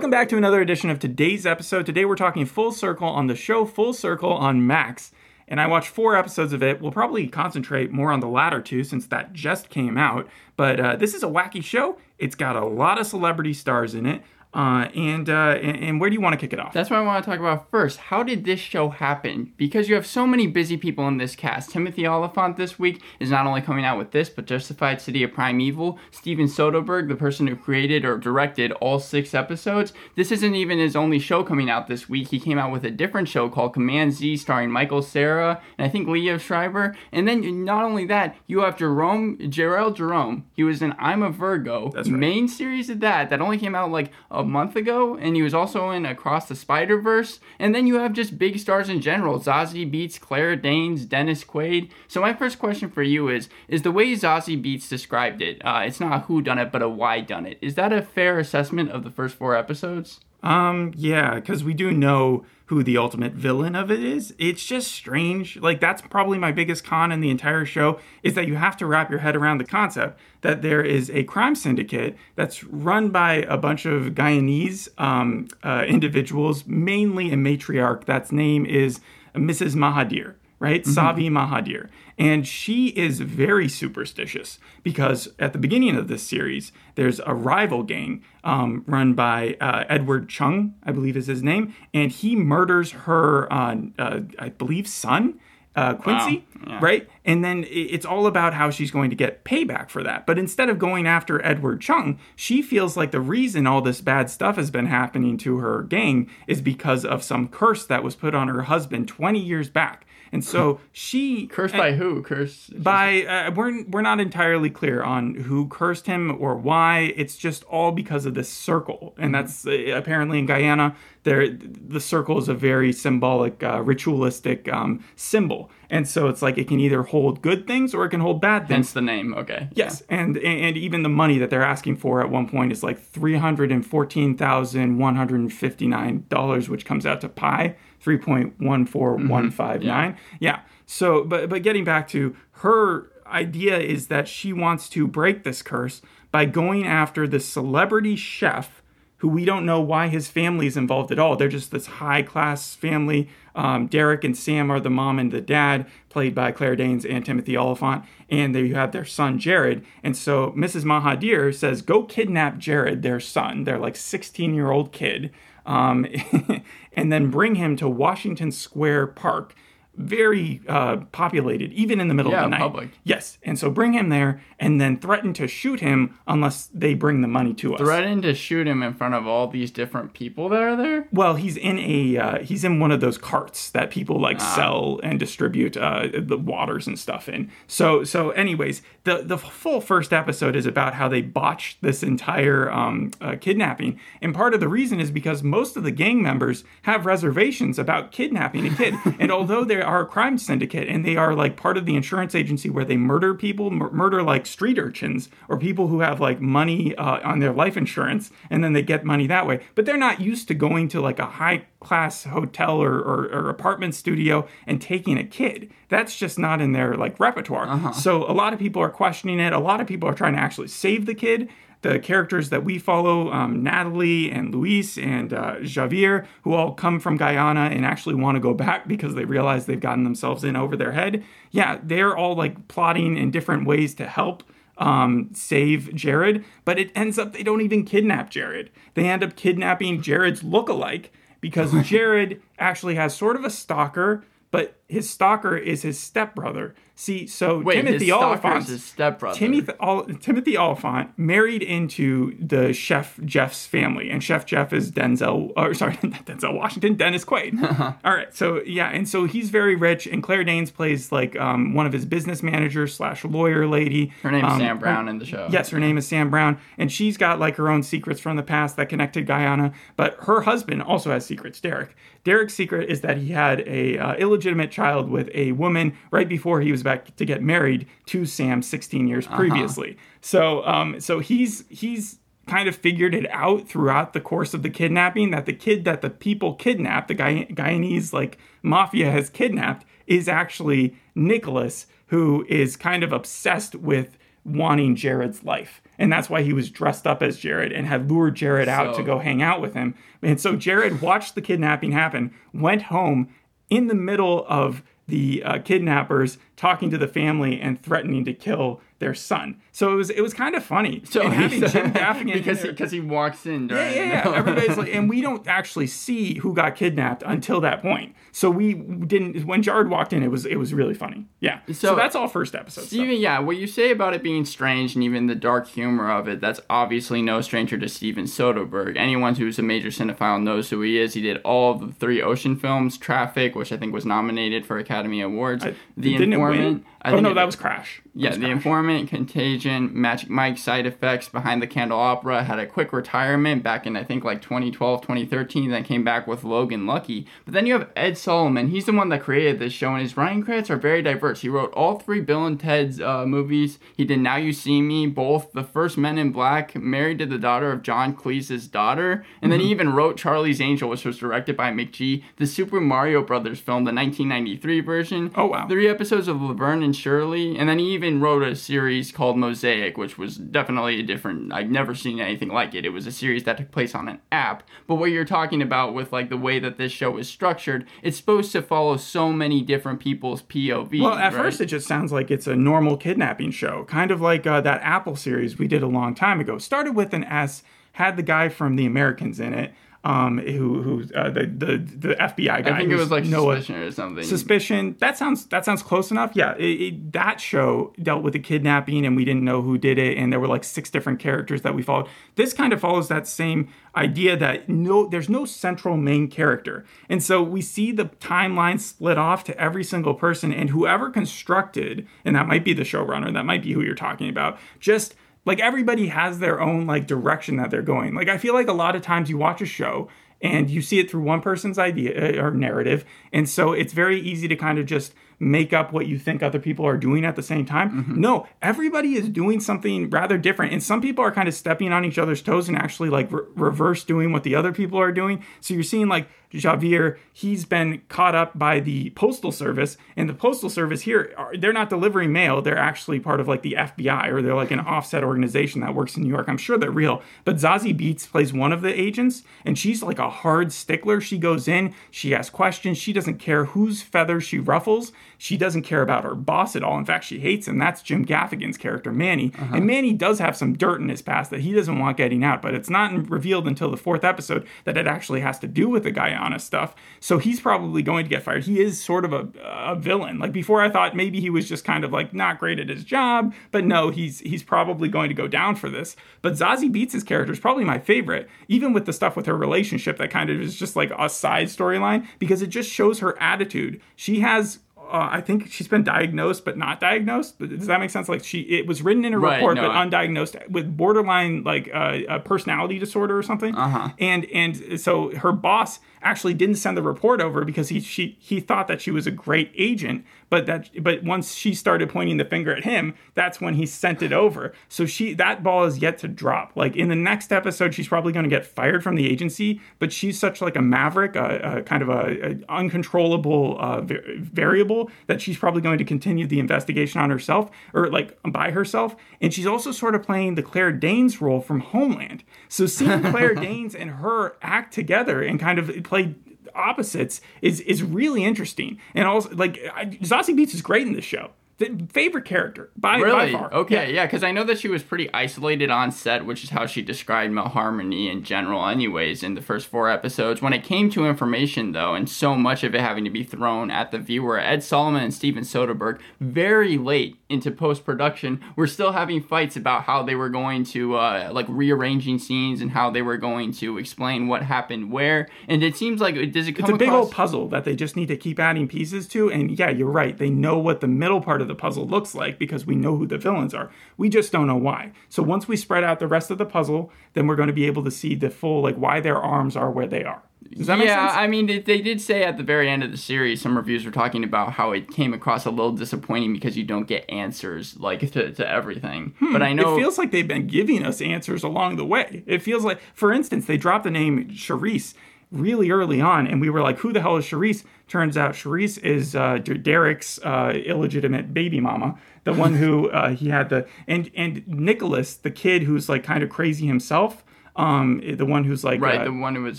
Welcome back to another edition of today's episode. Today we're talking Full Circle on the show Full Circle on Max. And I watched four episodes of it. We'll probably concentrate more on the latter two since that just came out. But uh, this is a wacky show. It's got a lot of celebrity stars in it. Uh, and, uh, and and where do you want to kick it off? That's what I want to talk about first. How did this show happen? Because you have so many busy people in this cast. Timothy Olyphant this week is not only coming out with this, but Justified City of Primeval. Steven Soderbergh, the person who created or directed all six episodes. This isn't even his only show coming out this week. He came out with a different show called Command Z, starring Michael Cera and I think Liev Schreiber. And then not only that, you have Jerome Jharrel Jerome. He was in I'm a Virgo. That's right. Main series of that that only came out like a month ago, and he was also in Across the Spider Verse. And then you have just big stars in general: Zazie Beetz, Claire Danes, Dennis Quaid. So my first question for you is: Is the way Zazie Beetz described it? Uh, it's not a who done it, but a why done it. Is that a fair assessment of the first four episodes? Um, yeah, because we do know who the ultimate villain of it is. It's just strange. Like that's probably my biggest con in the entire show is that you have to wrap your head around the concept that there is a crime syndicate that's run by a bunch of Guyanese um, uh, individuals, mainly a matriarch. That's name is Mrs. Mahabir right? Savi Mahabir. And she is very superstitious because at the beginning of this series, there's a rival gang um, run by uh, Edward Chung, I believe is his name, and he murders her, uh, uh, I believe, son. Uh, Quincy, Wow. Yeah. right? And then it's all about how she's going to get payback for that. But instead of going after Edward Chung, she feels like the reason all this bad stuff has been happening to her gang is because of some curse that was put on her husband 20 years back. And so she Cursed by who? Cursed by uh, we're we're not entirely clear on who cursed him or why. It's just all because of this circle, and that's uh, apparently in Guyana. There, the circle is a very symbolic, uh, ritualistic um, symbol, and so it's like it can either hold good things or it can hold bad things. Hence the name. Okay. Yes, and and even the money that they're asking for at one point is like three hundred and fourteen thousand one hundred and fifty nine dollars, which comes out to pi three point one four one five nine. Yeah. So, but but getting back to her idea is that she wants to break this curse by going after the celebrity chef who we don't know why his family is involved at all. They're just this high class family. Um, Derek and Sam are the mom and the dad, played by Claire Danes and Timothy Olyphant, and they have their son Jared. And so Mrs. Mahabir says, "Go kidnap Jared, their son, their like 16 year old kid, um, and then bring him to Washington Square Park." Very uh, populated, even in the middle Yeah, of the night. public. Yes, and so bring him there, and then threaten to shoot him unless they bring the money to us. Threatened to shoot him in front of all these different people that are there. Well, he's in a uh, he's in one of those carts that people like Ah. sell and distribute uh, the waters and stuff in. So so anyways, the the full first episode is about how they botched this entire um, uh, kidnapping, and part of the reason is because most of the gang members have reservations about kidnapping a kid, and although they are a crime syndicate and they are like part of the insurance agency where they murder people, mur- murder like street urchins or people who have like money uh, on their life insurance, and then they get money that way. But they're not used to going to like a high class hotel or, or, or apartment studio and taking a kid. That's just not in their like repertoire. So a lot of people are questioning it. A lot of people are trying to actually save the kid the characters that we follow, um, Natalie and Luis and uh, Javier, who all come from Guyana and actually want to go back because they realize they've gotten themselves in over their head. Yeah, they're all like plotting in different ways to help um, save Jared, but it ends up they don't even kidnap Jared. They end up kidnapping Jared's lookalike because Jared actually has sort of a stalker, but his stalker is his stepbrother. See, so Wait, Timothy Olyphant, his stepbrother. Timothy, Ol- Timothy Olyphant married into the chef Jeff's family, and Chef Jeff is Denzel, or sorry, not Denzel Washington, Dennis Quaid. All right, so yeah, and so he's very rich, and Claire Danes plays like um, one of his business managers slash lawyer lady. Her name Um, Sam Brown in the show. Yes, her name is Sam Brown, and she's got like her own secrets from the past that connect to Guyana. But her husband also has secrets, Derek. Derek's secret is that he had a uh, illegitimate child with a woman right before he was about to get married to Sam 16 years previously. So, um, so he's he's kind of figured it out throughout the course of the kidnapping that the kid that the people kidnapped, the Guy- Guyanese like mafia has kidnapped, is actually Nicholas, who is kind of obsessed with wanting Jared's life. And that's why he was dressed up as Jared and had lured Jared out So- to go hang out with him. And so Jared watched the kidnapping happen, went home in the middle of the uh, kidnappers talking to the family and threatening to kill their son. So it was it was kind of funny. So and having Jim Gaffigan because because he walks in yeah, during yeah, yeah. Everybody's like, and we don't actually see who got kidnapped until that point. So we didn't. When Jared walked in, it was it was really funny. Yeah. So, So- that's all first episode. stuff. Yeah, what you say about it being strange and even the dark humor of it, that's obviously no stranger to Steven Soderbergh. Anyone who's a major cinephile knows who he is. He did all of the three Ocean films, Traffic, which I think was nominated for Academy Awards, The Didn't it win? I oh no, it- that was Crash. That Yeah, was The Crash. Informant, Contagion, Magic Mike, Side Effects, Behind the Candelabra, had a quick retirement back in, I think, like 2012, 2013, then came back with Logan Lucky. But then you have Ed Solomon. He's the one that created this show, and his writing credits are very diverse. He wrote all three Bill and Ted's uh, movies. He did Now You See Me, both the first Men in Black, married to the daughter of John Cleese's daughter, and then he even wrote Charlie's Angel, which was directed by McG, the Super Mario Brothers film, the 1993 version. Oh, wow. Three episodes of Laverne and Shirley, and then he even wrote a series called Mosaic, which was definitely a different. I've never seen anything like it. It was a series that took place on an app. But what you're talking about with like the way that this show is structured, it's supposed to follow so many different people's POV. Well, at right? first it just sounds like it's a normal kidnapping show, kind of like uh, that Apple series we did a long time ago. Started with an S, had the guy from The Americans in it, um, who who uh, the the the FBI guy. I think it was like Noah Suspicion or something. Suspicion. That sounds that sounds close enough. Yeah, it, it, that show dealt with a kidnapping, and we didn't know who did it, and there were like six different characters that we followed. This kind of follows that same idea that no, there's no central main character, and so we see the timeline split off to every single person, and whoever constructed, and that might be the showrunner, that might be who you're talking about, just like everybody has their own like direction that they're going. Like i feel like a lot of times you watch a show and you see it through one person's idea uh, or narrative and so it's very easy to kind of just make up what you think other people are doing at the same time. No everybody is doing something rather different and some people are kind of stepping on each other's toes and actually like re- reverse doing what the other people are doing. So you're seeing like Javier, he's been caught up by the postal service, and the postal service here, they're not delivering mail. They're actually part of like the FBI, or they're like an offset organization that works in New York. I'm sure they're real. But Zazie Beetz plays one of the agents, and she's like a hard stickler. She goes in, she asks questions. She doesn't care whose feathers she ruffles. She doesn't care about her boss at all. In fact, she hates him. That's Jim Gaffigan's character, Manny. Uh-huh. And Manny does have some dirt in his past that he doesn't want getting out, but it's not revealed until the fourth episode that it actually has to do with the Guyana stuff. So he's probably going to get fired. He is sort of a, a villain. Like before, I thought maybe he was just kind of like not great at his job, but no, he's he's probably going to go down for this. But Zazie Beetz' character is probably my favorite, even with the stuff with her relationship that kind of is just like a side storyline because it just shows her attitude. She has uh, I think she's been diagnosed but not diagnosed. Does that make sense? Like she, it was written in a Right, report no, but undiagnosed with borderline like uh, a personality disorder or something. Uh-huh. And and so her boss actually didn't send the report over because he she he thought that she was a great agent, but that but once she started pointing the finger at him, that's when he sent it over. So she that ball is yet to drop. Like in the next episode, she's probably going to get fired from the agency, but she's such like a maverick, a, a kind of a, a uncontrollable uh, va- variable that she's probably going to continue the investigation on herself or like by herself. And she's also sort of playing the Claire Danes role from Homeland. So seeing Claire Danes and her act together and kind of play opposites is is really interesting. And also like I, Zazie Beetz is great in this show. The favorite character by, by Really? far. Okay, yeah, because I know that she was pretty isolated on set, which is how she described Mel Harmony in general, anyways, in the first four episodes. When it came to information, though, and so much of it having to be thrown at the viewer, Ed Solomon and Steven Soderbergh, very late into post production, were still having fights about how they were going to, uh, like, rearranging scenes and how they were going to explain what happened where. And it seems like, does it It's a big across- old puzzle that they just need to keep adding pieces to. And yeah, you're right. They know what the middle part of the puzzle looks like because we know who the villains are. We just don't know why. So once we spread out the rest of the puzzle, then we're going to be able to see the full, like, why their arms are where they are. Does that make yeah, sense? I mean, they, did say at the very end of the series, some reviews were talking about how it came across a little disappointing because you don't get answers like to, to everything. But I know Hmm. It feels like they've been giving us answers along the way. It feels like, for instance, they dropped the name Charisse. really early on, and we were like, "Who the hell is Charisse?" Turns out Charisse is uh, Derek's uh, illegitimate baby mama, the one who uh, he had the and and Nicholas, the kid who's like kind of crazy himself. Um, the one who's like Right, uh, the one who was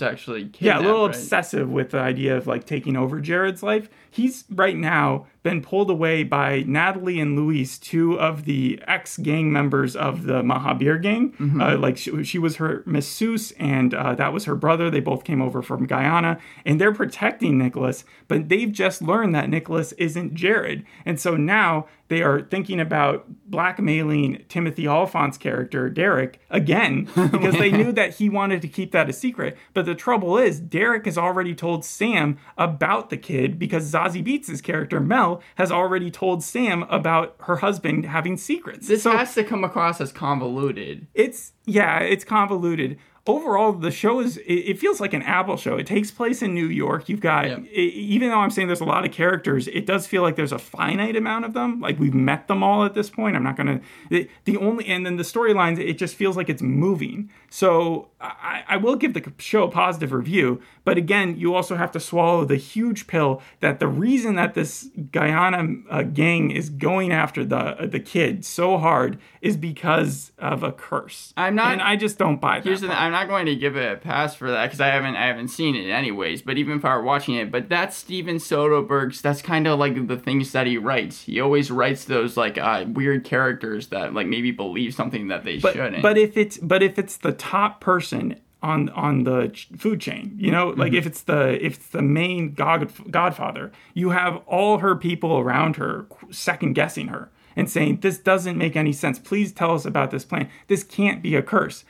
actually yeah, a little right? obsessive with the idea of like taking over Jared's life. He's right now been pulled away by Natalie and Luis, two of the ex gang members of the Mahabir gang. Mm-hmm. Uh, like she, she was her masseuse, and uh, that was her brother. They both came over from Guyana, and they're protecting Nicholas. But they've just learned that Nicholas isn't Jared, and so now they are thinking about blackmailing Timothy Olyphant's character Derek again because they knew that he wanted to keep that a secret. But the trouble is, Derek has already told Sam about the kid because Zazie Beetz' character Mel has already told Sam about her husband having secrets. This so has to come across as convoluted. it's yeah, it's convoluted. Overall, the show is it, it feels like an Apple show. It takes place in New York. You've got Yep. e- even though I'm saying there's a lot of characters, it does feel like there's a finite amount of them. Like we've met them all at this point. I'm not gonna the, the only and then the storylines. It just feels like it's moving. So I, I will give the show a positive review, but again, you also have to swallow the huge pill that the reason that this Guyana uh, gang is going after the the kid so hard is because of a curse. I'm not- and I just don't buy that. Here's the I'm not going to give it a pass for that because I haven't I haven't seen it anyways. But even if I were watching it, but that's Steven Soderbergh's. That's kind of like the things that he writes. He always writes those like uh, weird characters that like maybe believe something that they but, shouldn't. But if it's but if it's the top person on on the ch- food chain, you know, Mm-hmm. like if it's the if it's the main god, godfather, you have all her people around her second guessing her and saying this doesn't make any sense. Please tell us about this plan. This can't be a curse.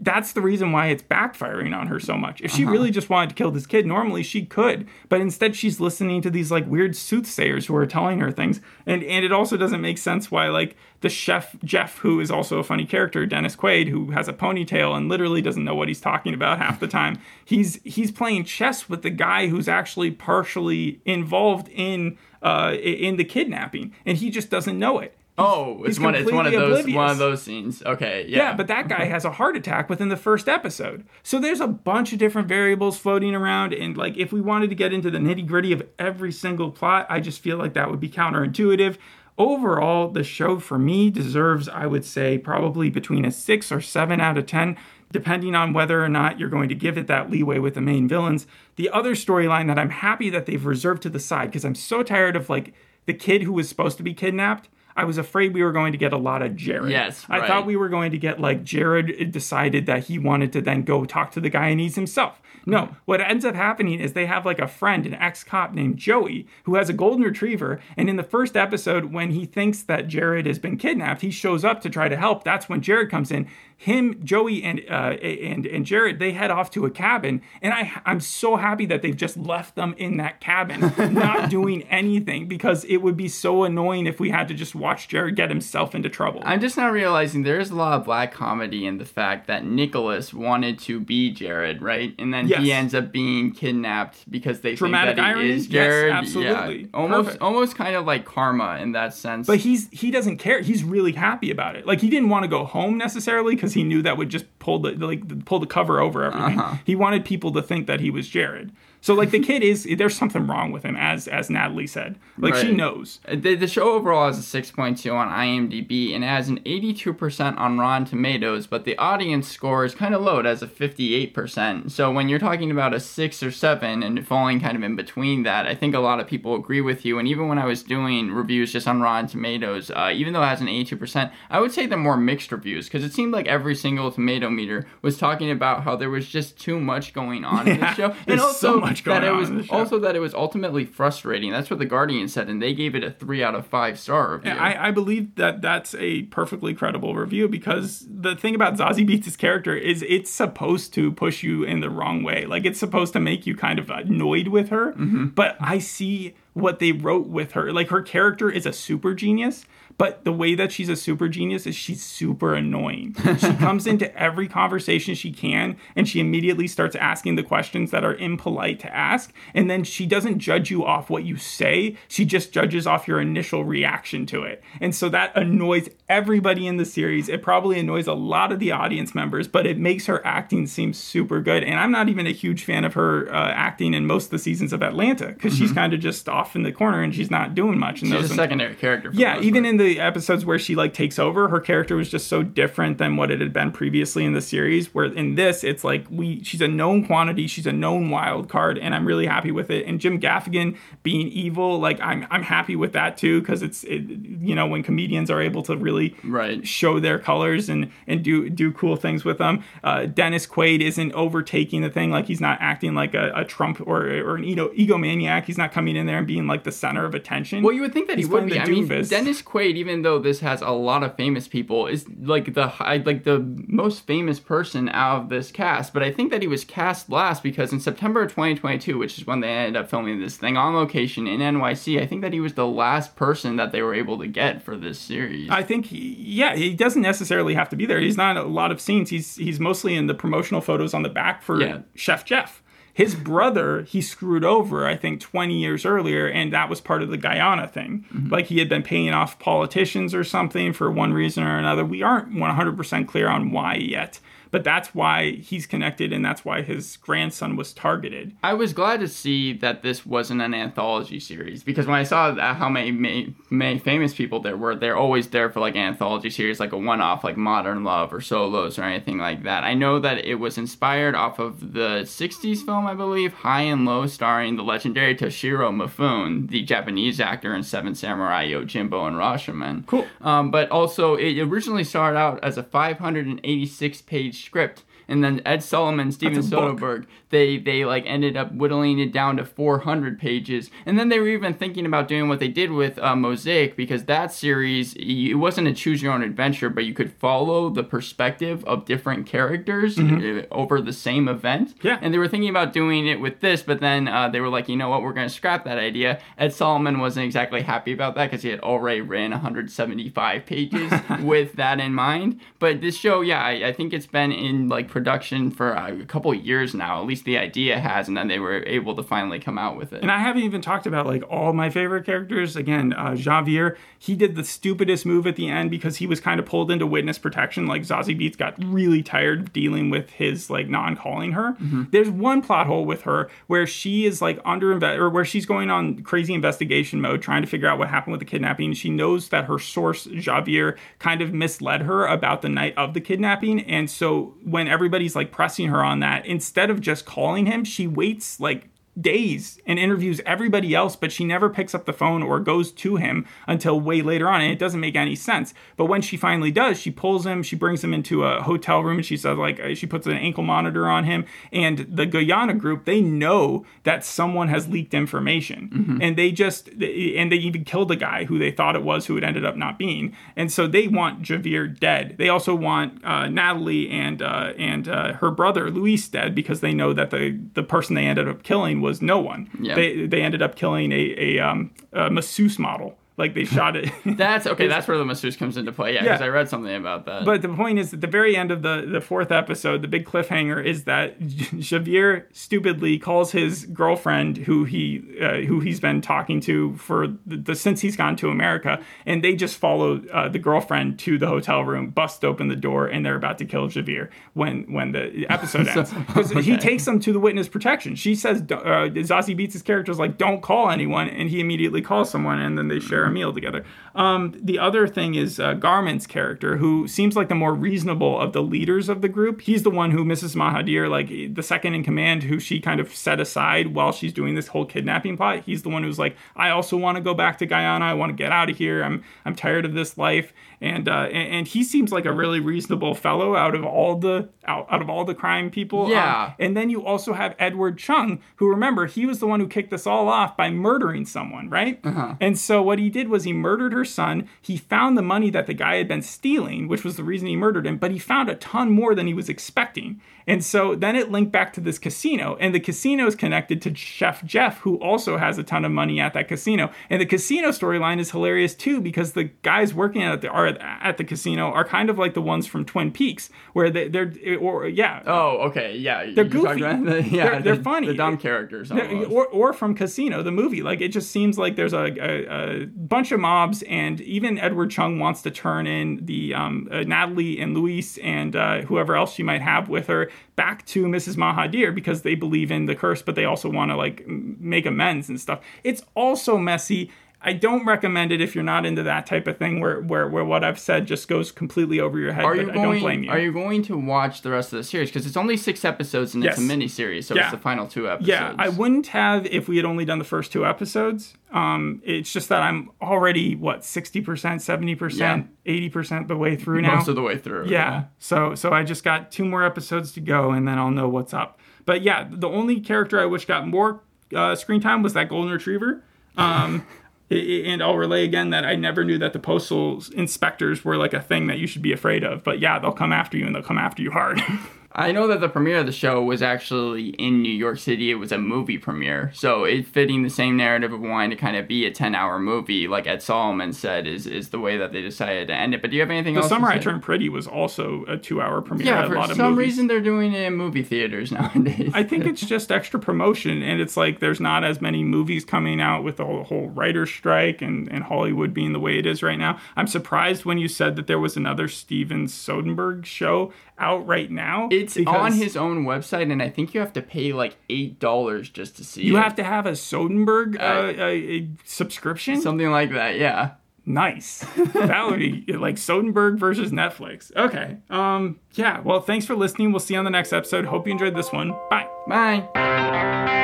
That's the reason why it's backfiring on her so much. If Uh-huh. she really just wanted to kill this kid, normally she could, but instead she's listening to these like weird soothsayers who are telling her things. And and it also doesn't make sense why like the chef Jeff, who is also a funny character, Dennis Quaid, who has a ponytail and literally doesn't know what he's talking about half the time. He's he's playing chess with the guy who's actually partially involved in uh in the kidnapping, and he just doesn't know it. Oh, it's one it's one of those oblivious. one of those scenes. Okay, yeah. Yeah, but that guy has a heart attack within the first episode. So there's a bunch of different variables floating around. And like, if we wanted to get into the nitty gritty of every single plot, I just feel like that would be counterintuitive. Overall, the show for me deserves, I would say, probably between a six or seven out of 10, depending on whether or not you're going to give it that leeway with the main villains. The other storyline that I'm happy that they've reserved to the side, because I'm so tired of like the kid who was supposed to be kidnapped. I was afraid we were going to get a lot of Jared. Yes, I right. thought we were going to get like Jared decided that he wanted to then go talk to the Guyanese himself. No, mm-hmm. what ends up happening is they have like a friend, an ex cop named Joey, who has a golden retriever. And in the first episode, when he thinks that Jared has been kidnapped, he shows up to try to help. That's when Jared comes in. Him, Joey, and uh, and and Jared they head off to a cabin, and I I'm so happy that they've just left them in that cabin, not doing anything because it would be so annoying if we had to just watch Jared get himself into trouble. I'm just not realizing there's a lot of black comedy in the fact that Nicholas wanted to be Jared, right? And then he ends up being kidnapped because they Dramatic think that irony? he is Yes, Jared. absolutely. Yeah. Almost Perfect. almost kind of like karma in that sense. But he's he doesn't care. He's really happy about it. Like he didn't want to go home necessarily because he knew that would just pull the like pull the cover over everything. Uh-huh. He wanted people to think that he was Jared. So like the kid is there's something wrong with him as as Natalie said. Like she knows. The, the show overall has a 6.2 on IMDb and has an 82% on Rotten Tomatoes, but the audience score is kind of low. It has a 58%. So when you're talking about a 6 or 7 and falling kind of in between that, I think a lot of people agree with you. And even when I was doing reviews just on Rotten Tomatoes, uh, even though it has an 82%, I would say they're more mixed reviews because it seemed like every single tomato meter was talking about how there was just too much going on in the show. And so also much going that it was in the show. also that it was ultimately frustrating. That's what the Guardian said, and they gave it a three out of five star review. I, I believe that that's a perfectly credible review because the thing about Zazie Beetz' character is it's supposed to push you in the wrong way. Like it's supposed to make you kind of annoyed with her. Mm-hmm. But I see what they wrote with her. Like her character is a super genius, but the way that she's a super genius is she's super annoying. She comes into every conversation she can and she immediately starts asking the questions that are impolite to ask. And then she doesn't judge you off what you say, she just judges off your initial reaction to it. And so that annoys everybody in the series. It probably annoys a lot of the audience members, but it makes her acting seem super good. And I'm not even a huge fan of her uh, acting in most of the seasons of Atlanta because mm-hmm. she's kind of just off in the corner and she's not doing much. In she's those a secondary character. yeah, even in the episodes where she like takes over, her character was just so different than what it had been previously in the series. Where in this, it's like we she's a known quantity, she's a known wild card, and I'm really happy with it. And Jim Gaffigan being evil, like I'm I'm happy with that too because it's it, you know when comedians are able to really right. show their colors and and do do cool things with them. Uh, Dennis Quaid isn't overtaking the thing like he's not acting like a, a Trump or or an ego, egomaniac. He's not coming in there and being like the center of attention. Well, you would think that he's he would be. I mean, Dennis Quaid, even though this has a lot of famous people, is like the like the most famous person out of this cast. But I think that he was cast last because in September of 2022, which is when they ended up filming this thing on location in NYC, I think that he was the last person that they were able to get for this series. I think, he, yeah, he doesn't necessarily have to be there. He's not in a lot of scenes. He's he's mostly in the promotional photos on the back for yeah. Chef Jeff his brother he screwed over i think 20 years earlier and that was part of the guyana thing. Mm-hmm. like he had been paying off politicians or something for one reason or another. We aren't 100% clear on why yet but that's why he's connected and that's why his grandson was targeted. I was glad to see that this wasn't an anthology series because when I saw how many, many many famous people there were, they're always there for like anthology series, like a one off, like Modern Love or Solos or anything like that. I know that it was inspired off of the 60s film, I believe, High and Low, starring the legendary Toshiro Mifune, the Japanese actor in Seven Samurai, Yojimbo, and Rashomon. Cool. Um, but also, it originally started out as a 586 page script and then Ed Solomon, Steven Soderbergh, they they like ended up whittling it down to 400 pages, and then they were even thinking about doing what they did with uh, Mosaic because that series it wasn't a choose your own adventure, but you could follow the perspective of different characters mm-hmm. Uh, over the same event. Yeah, and they were thinking about doing it with this, but then uh, they were like, you know what, we're going to scrap that idea. Ed Solomon wasn't exactly happy about that because he had already written 175 pages with that in mind. But this show, yeah, I, I think it's been in like production for a couple years now. At least the idea has, and then they were able to finally come out with it. And I haven't even talked about like all my favorite characters. Again, uh, Javier, he did the stupidest move at the end because he was kind of pulled into witness protection. Like Zazie Beetz got really tired of dealing with his like non-calling her. Mm-hmm. There's one plot hole with her where she is like under or where she's going on crazy investigation mode, trying to figure out what happened with the kidnapping. She knows that her source Javier kind of misled her about the night of the kidnapping, and so when everybody's like pressing her on that, instead of just calling him, she waits like days and interviews everybody else, but she never picks up the phone or goes to him until way later on. And it doesn't make any sense. But when she finally does, she pulls him, she brings him into a hotel room, and she says, like, uh, she puts an ankle monitor on him. And the Guyana group, they know that someone has leaked information. Mm-hmm. And they just, and they even killed a guy who they thought it was who it ended up not being. And so they want Javier dead. They also want uh, Natalie and uh, and uh, her brother Luis dead because they know that the, the person they ended up killing was no one. Yeah. They they ended up killing a a, um, a masseuse model like they shot it. that's okay. That's where the masseuse comes into play. Yeah, because yeah. I read something about that. But the point is, at the very end of the the fourth episode, the big cliffhanger is that Javier stupidly calls his girlfriend, who he uh, who he's been talking to for the, the, since he's gone to America, and they just follow uh, the girlfriend to the hotel room, bust open the door, and they're about to kill Javier when when the episode ends because okay. he takes them to the witness protection. She says uh, Zazie Beetz' character is like, "Don't call anyone," and he immediately calls someone, and then they share share a meal together. Um, the other thing is uh, Garman's character, who seems like the more reasonable of the leaders of the group. He's the one who Mrs. Mahabir, like the second in command, who she kind of set aside while she's doing this whole kidnapping plot. He's the one who's like, I also want to go back to Guyana. I want to get out of here. I'm I'm tired of this life and uh, and, he seems like a really reasonable fellow out of all the out, out of all the crime people. Um, yeah. Um, and then you also have Edward Chung, who remember he was the one who kicked this all off by murdering someone, right? Uh-huh. And so what he did was he murdered her son. He found the money that the guy had been stealing, which was the reason he murdered him, but he found a ton more than he was expecting. And so then it linked back to this casino, and the casino is connected to Chef Jeff, who also has a ton of money at that casino. And the casino storyline is hilarious too because the guys working at the are at the casino are kind of like the ones from Twin Peaks, where they, they're or yeah. Oh, okay, yeah. They're goofy. The, yeah, they're, they're the, funny. The dumb characters, or or from Casino, the movie. Like it just seems like there's a, a, a bunch of mobs, and even Edward Chung wants to turn in the um, uh, Natalie and Luis and uh, whoever else she might have with her back to Mrs. Mahabir because they believe in the curse, but they also want to like make amends and stuff. It's also messy. I don't recommend it if you're not into that type of thing where, where, where what I've said just goes completely over your head. Are you I going? don't blame you. Are you going to watch the rest of the series? Because it's only six episodes and it's a mini series, so Yeah. it's the final two episodes. Yeah, I wouldn't have if we had only done the first two episodes. Um, it's just that I'm already what sixty percent, seventy percent, eighty percent the way through now. most of the way through. yeah, so so I just got two more episodes to go, and then I'll know what's up. But yeah, the only character I wish got more uh, screen time was that golden retriever. Um, i- i- and I'll relay again that I never knew that the postal inspectors were like a thing that you should be afraid of. But yeah, they'll come after you, and they'll come after you hard. I know that the premiere of the show was actually in New York City. It was a movie premiere, so it fitting the same narrative of wanting to kind of be a ten-hour movie, like Ed Solomon said, is is the way that they decided to end it. But do you have anything the else? The Summer I turned pretty was also a two-hour premiere. Yeah, for some reason they're doing it in movie theaters nowadays. I think it's just extra promotion, and it's like there's not as many movies coming out with the whole, whole writer's strike and, and Hollywood being the way it is right now. I'm surprised when you said that there was another Steven Soderbergh show out right now. It's because on his own website, and I think you have to pay like eight dollars just to see You it. have to have a Soderbergh uh, a, a subscription. something like that. Yeah. nice. that would be like Soderbergh versus Netflix. Okay. Um. Yeah. Well, thanks for listening. We'll see you on the next episode. Hope you enjoyed this one. Bye. Bye.